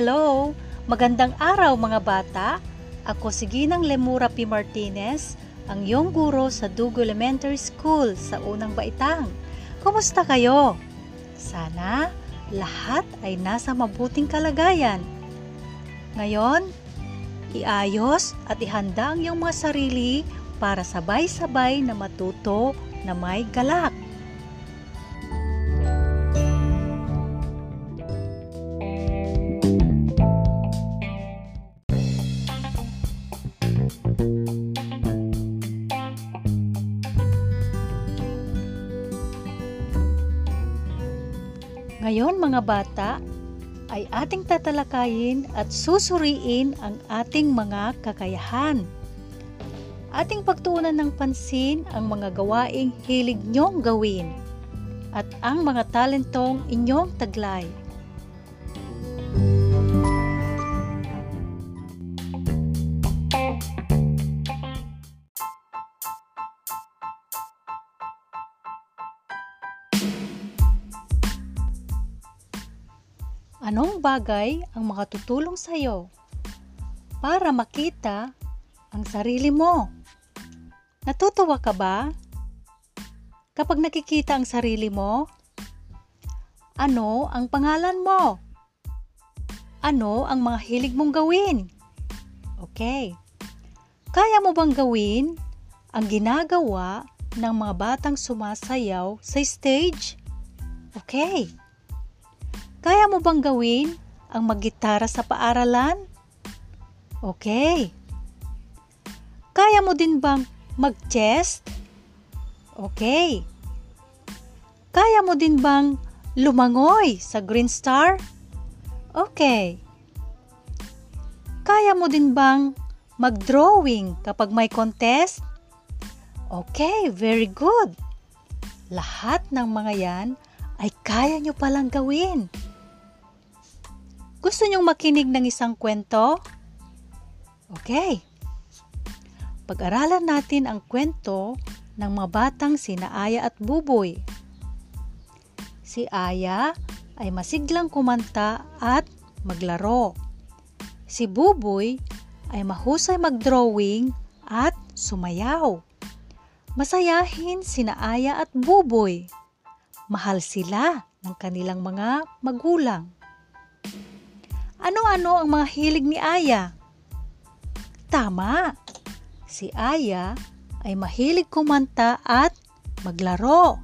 Hello! Magandang araw mga bata! Ako si Ginang Lemura P. Martinez, ang iyong guro sa Dugo Elementary School sa Unang Baitang. Kumusta kayo? Sana lahat ay nasa mabuting kalagayan. Ngayon, iayos at ihanda ang iyong mga sarili para sabay-sabay na matuto na may galak. Ngayon mga bata, ay ating tatalakayin at susuriin ang ating mga kakayahan. Ating pagtuunan ng pansin ang mga gawaing hilig niyong gawin at ang mga talentong inyong taglay. Anong bagay ang makatutulong sa iyo para makita ang sarili mo? Natutuwa ka ba? Kapag nakikita ang sarili mo, ano ang pangalan mo? Ano ang mga hilig mong gawin? Okay. Kaya mo bang gawin ang ginagawa ng mga batang sumasayaw sa stage? Okay. Kaya mo bang gawin ang maggitara sa paaralan? Okay. Kaya mo din bang mag-chest? Okay. Kaya mo din bang lumangoy sa Green Star? Okay. Kaya mo din bang mag-drawing kapag may contest? Okay, very good. Lahat ng mga yan ay kaya nyo palang gawin. Gusto nyong makinig ng isang kwento? Okay. Pag-aralan natin ang kwento ng mga batang sina Aya at Buboy. Si Aya ay masiglang kumanta at maglaro. Si Buboy ay mahusay mag-drawing at sumayaw. Masayahin sina Aya at Buboy. Mahal sila ng kanilang mga magulang. Ano-ano ang mga hilig ni Aya? Tama! Si Aya ay mahilig kumanta at maglaro.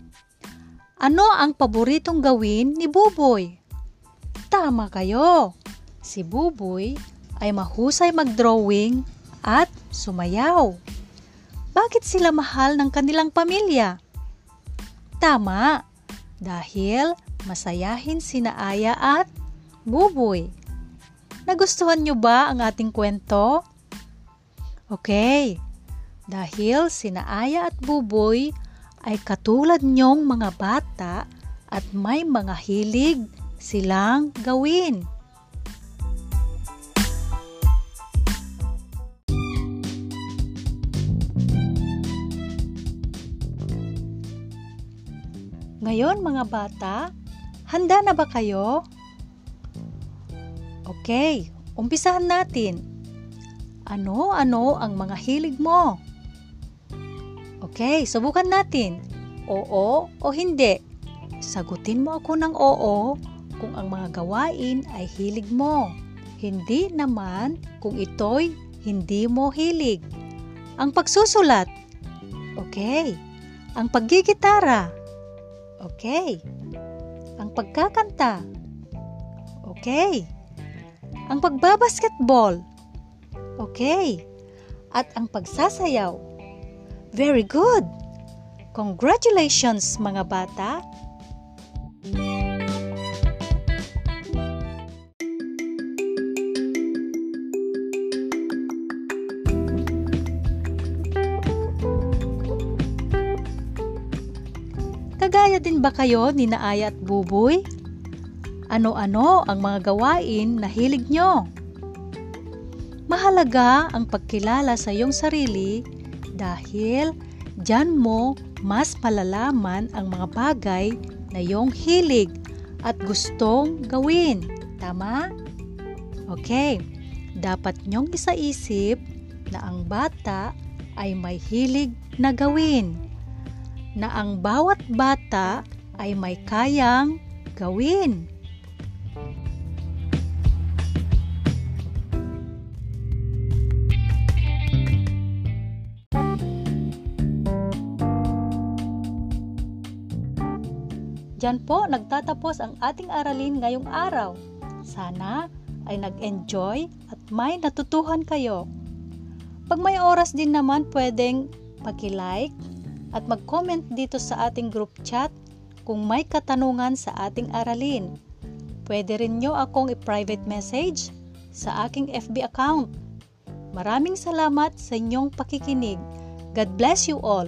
Ano ang paboritong gawin ni Buboy? Tama kayo! Si Buboy ay mahusay mag-drawing at sumayaw. Bakit sila mahal ng kanilang pamilya? Tama! Dahil masayahin sina Aya at Buboy. Nagustuhan nyo ba ang ating kwento? Okay, dahil sina Aya at Buboy ay katulad nyong mga bata at may mga hilig silang gawin. Ngayon mga bata, handa na ba kayo? Okay, umpisahan natin. Ano-ano ang mga hilig mo? Okay, subukan natin. Oo o hindi? Sagutin mo ako ng oo kung ang mga gawain ay hilig mo. Hindi naman kung ito'y hindi mo hilig. Ang pagsusulat. Okay. Ang paggigitara. Okay. Ang pagkakanta. Okay. Ang pagbabasketball. Okay. At ang pagsasayaw. Very good. Congratulations mga bata. Kagaya din ba kayo ni Naaya at Buboy? Ano-ano ang mga gawain na hilig nyo? Mahalaga ang pagkilala sa iyong sarili dahil Diyan mo mas malalaman ang mga bagay na iyong hilig at gustong gawin. Tama? Okay, dapat nyong isaisip na ang bata ay may hilig na gawin. Na ang bawat bata ay may kayang gawin. Diyan po nagtatapos ang ating aralin ngayong araw. Sana ay nag-enjoy at may natutuhan kayo. Pag may oras din naman pwedeng pag-like at mag-comment dito sa ating group chat kung may katanungan sa ating aralin. Pwede rin nyo akong i-private message sa aking FB account. Maraming salamat sa inyong pakikinig. God bless you all.